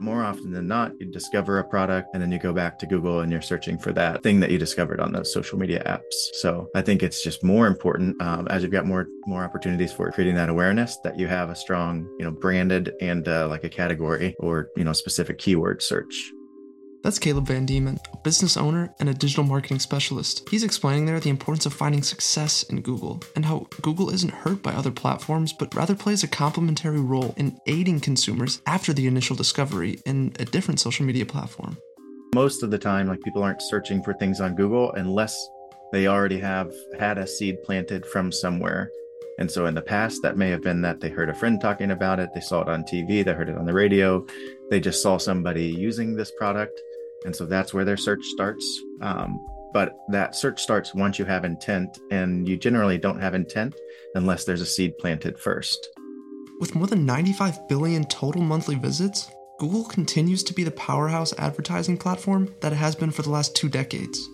more often than not, you discover a product and then you go back to Google and you're searching for that thing that you discovered on those social media apps. So I think it's just more important um, as you've got more more opportunities for creating that awareness that you have a strong, you know, branded and uh, like a category or you know specific keyword search. That's Caleb Van Deman, a business owner and a digital marketing specialist. He's explaining there the importance of finding success in Google and how Google isn't hurt by other platforms, but rather plays a complementary role in aiding consumers after the initial discovery in a different social media platform. Most of the time, like people aren't searching for things on Google unless they already have had a seed planted from somewhere. And so in the past, that may have been that they heard a friend talking about it, they saw it on TV, they heard it on the radio, they just saw somebody using this product and so that's where their search starts. Um, but that search starts once you have intent, and you generally don't have intent unless there's a seed planted first. With more than 95 billion total monthly visits, Google continues to be the powerhouse advertising platform that it has been for the last two decades.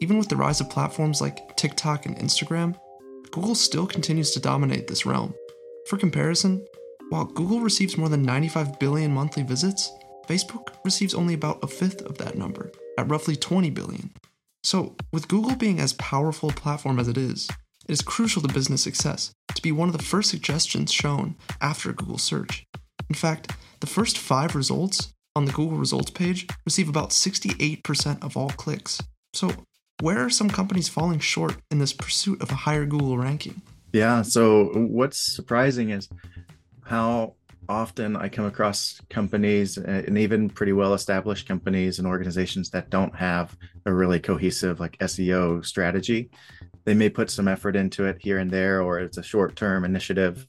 Even with the rise of platforms like TikTok and Instagram, Google still continues to dominate this realm. For comparison, while Google receives more than 95 billion monthly visits, Facebook receives only about a fifth of that number, at roughly 20 billion. So, with Google being as powerful a platform as it is, it is crucial to business success to be one of the first suggestions shown after Google search. In fact, the first five results on the Google results page receive about 68% of all clicks. So, where are some companies falling short in this pursuit of a higher Google ranking? Yeah, so what's surprising is how often I come across companies and even pretty well established companies and organizations that don't have a really cohesive like SEO strategy. They may put some effort into it here and there, or it's a short term initiative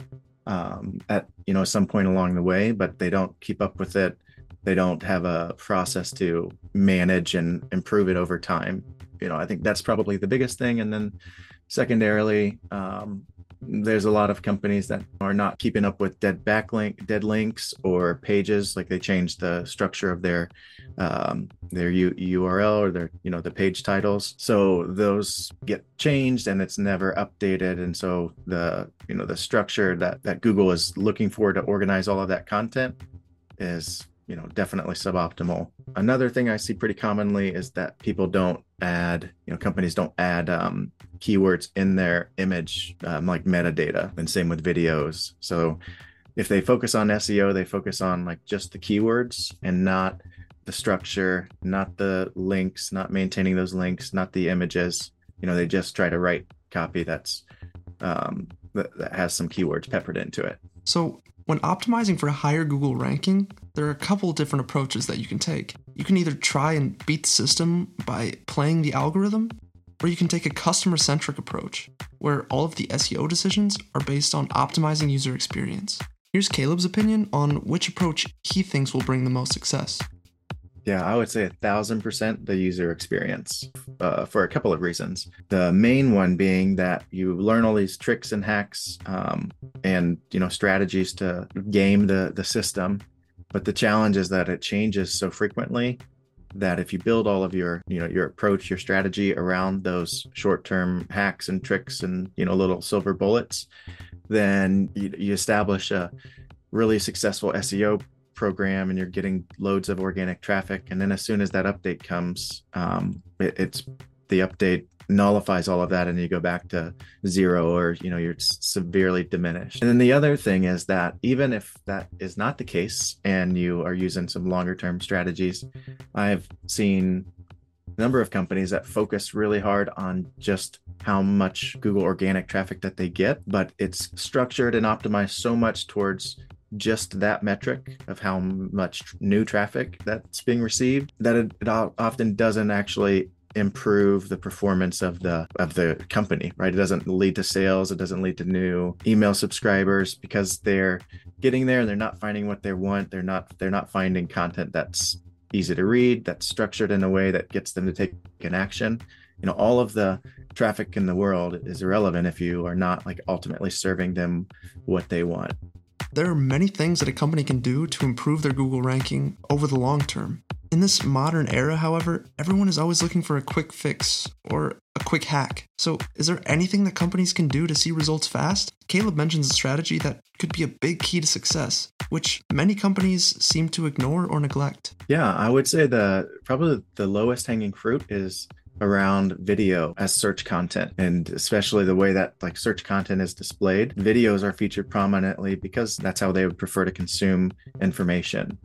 um, at you know some point along the way, but they don't keep up with it. They don't have a process to manage and improve it over time. You know, I think that's probably the biggest thing. And then secondarily, um, there's a lot of companies that are not keeping up with dead backlink dead links or pages. Like they change the structure of their um, their U- url or their you know the page titles. So those get changed and it's never updated. And so the you know the structure that that google is looking for to organize all of that content is you know definitely suboptimal. Another thing i see pretty commonly is that people don't add you know companies don't add um, keywords in their image um, like metadata and same with videos. So if they focus on seo they focus on like just the keywords and not the structure not the links not maintaining those links not the images. You know they just try to write copy that's um, that, that has some keywords peppered into it. So when optimizing for a higher Google ranking, there are a couple different approaches that you can take. You can either try and beat the system by playing the algorithm, or you can take a customer centric approach, where all of the SEO decisions are based on optimizing user experience. Here's Caleb's opinion on which approach he thinks will bring the most success. Yeah, I would say a thousand percent the user experience uh, for a couple of reasons. The main one being that you learn all these tricks and hacks um, and you know strategies to game the the system, but the challenge is that it changes so frequently that if you build all of your you know your approach your strategy around those short-term hacks and tricks and you know little silver bullets then you, you establish a really successful seo program and you're getting loads of organic traffic. And then as soon as that update comes um, it, it's the update nullifies all of that and you go back to zero or you know you're severely diminished. And then the other thing is that even if that is not the case and you are using some longer term strategies i've seen a number of companies that focus really hard on just how much google organic traffic that they get but it's structured and optimized so much towards just that metric of how much new traffic that's being received that it, it often doesn't actually improve the performance of the of the company right? It doesn't lead to sales it doesn't lead to new email subscribers because they're getting there and they're not finding what they want. They're not they're not finding content that's easy to read that's structured in a way that gets them to take an action. You know all of the traffic in the world is irrelevant if you are not like ultimately serving them what they want. There are many things that a company can do to improve their Google ranking over the long term. In this modern era, however, everyone is always looking for a quick fix or a quick hack. So, is there anything that companies can do to see results fast? Caleb mentions a strategy that could be a big key to success, which many companies seem to ignore or neglect. Yeah, I would say that probably the lowest hanging fruit is around video as search content and especially the way that like search content is displayed videos are featured prominently because that's how they would prefer to consume information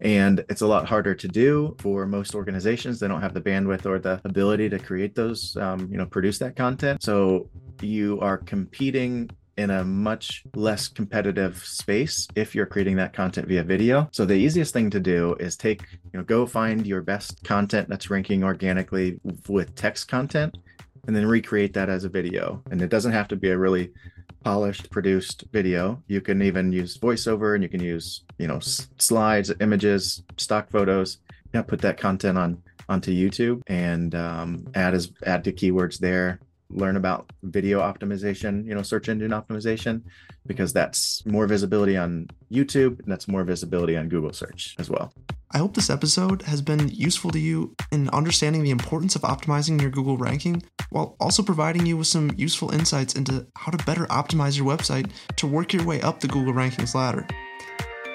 and it's a lot harder to do for most organizations they don't have the bandwidth or the ability to create those um, you know produce that content so you are competing in a much less competitive space if you're creating that content via video. So the easiest thing to do is take, you know, go find your best content that's ranking organically with text content and then recreate that as a video. And it doesn't have to be a really polished produced video. You can even use voiceover and you can use you know s- slides images stock photos. Yeah put that content on onto youtube and um, add as add to keywords there. Learn about video optimization you know search engine optimization because that's more visibility on youtube and that's more visibility on google search as well. I hope this episode has been useful to you in understanding the importance of optimizing your Google ranking while also providing you with some useful insights into how to better optimize your website to work your way up the Google rankings ladder.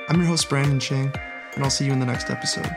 I'm your host, Brandon Chang, and I'll see you in the next episode.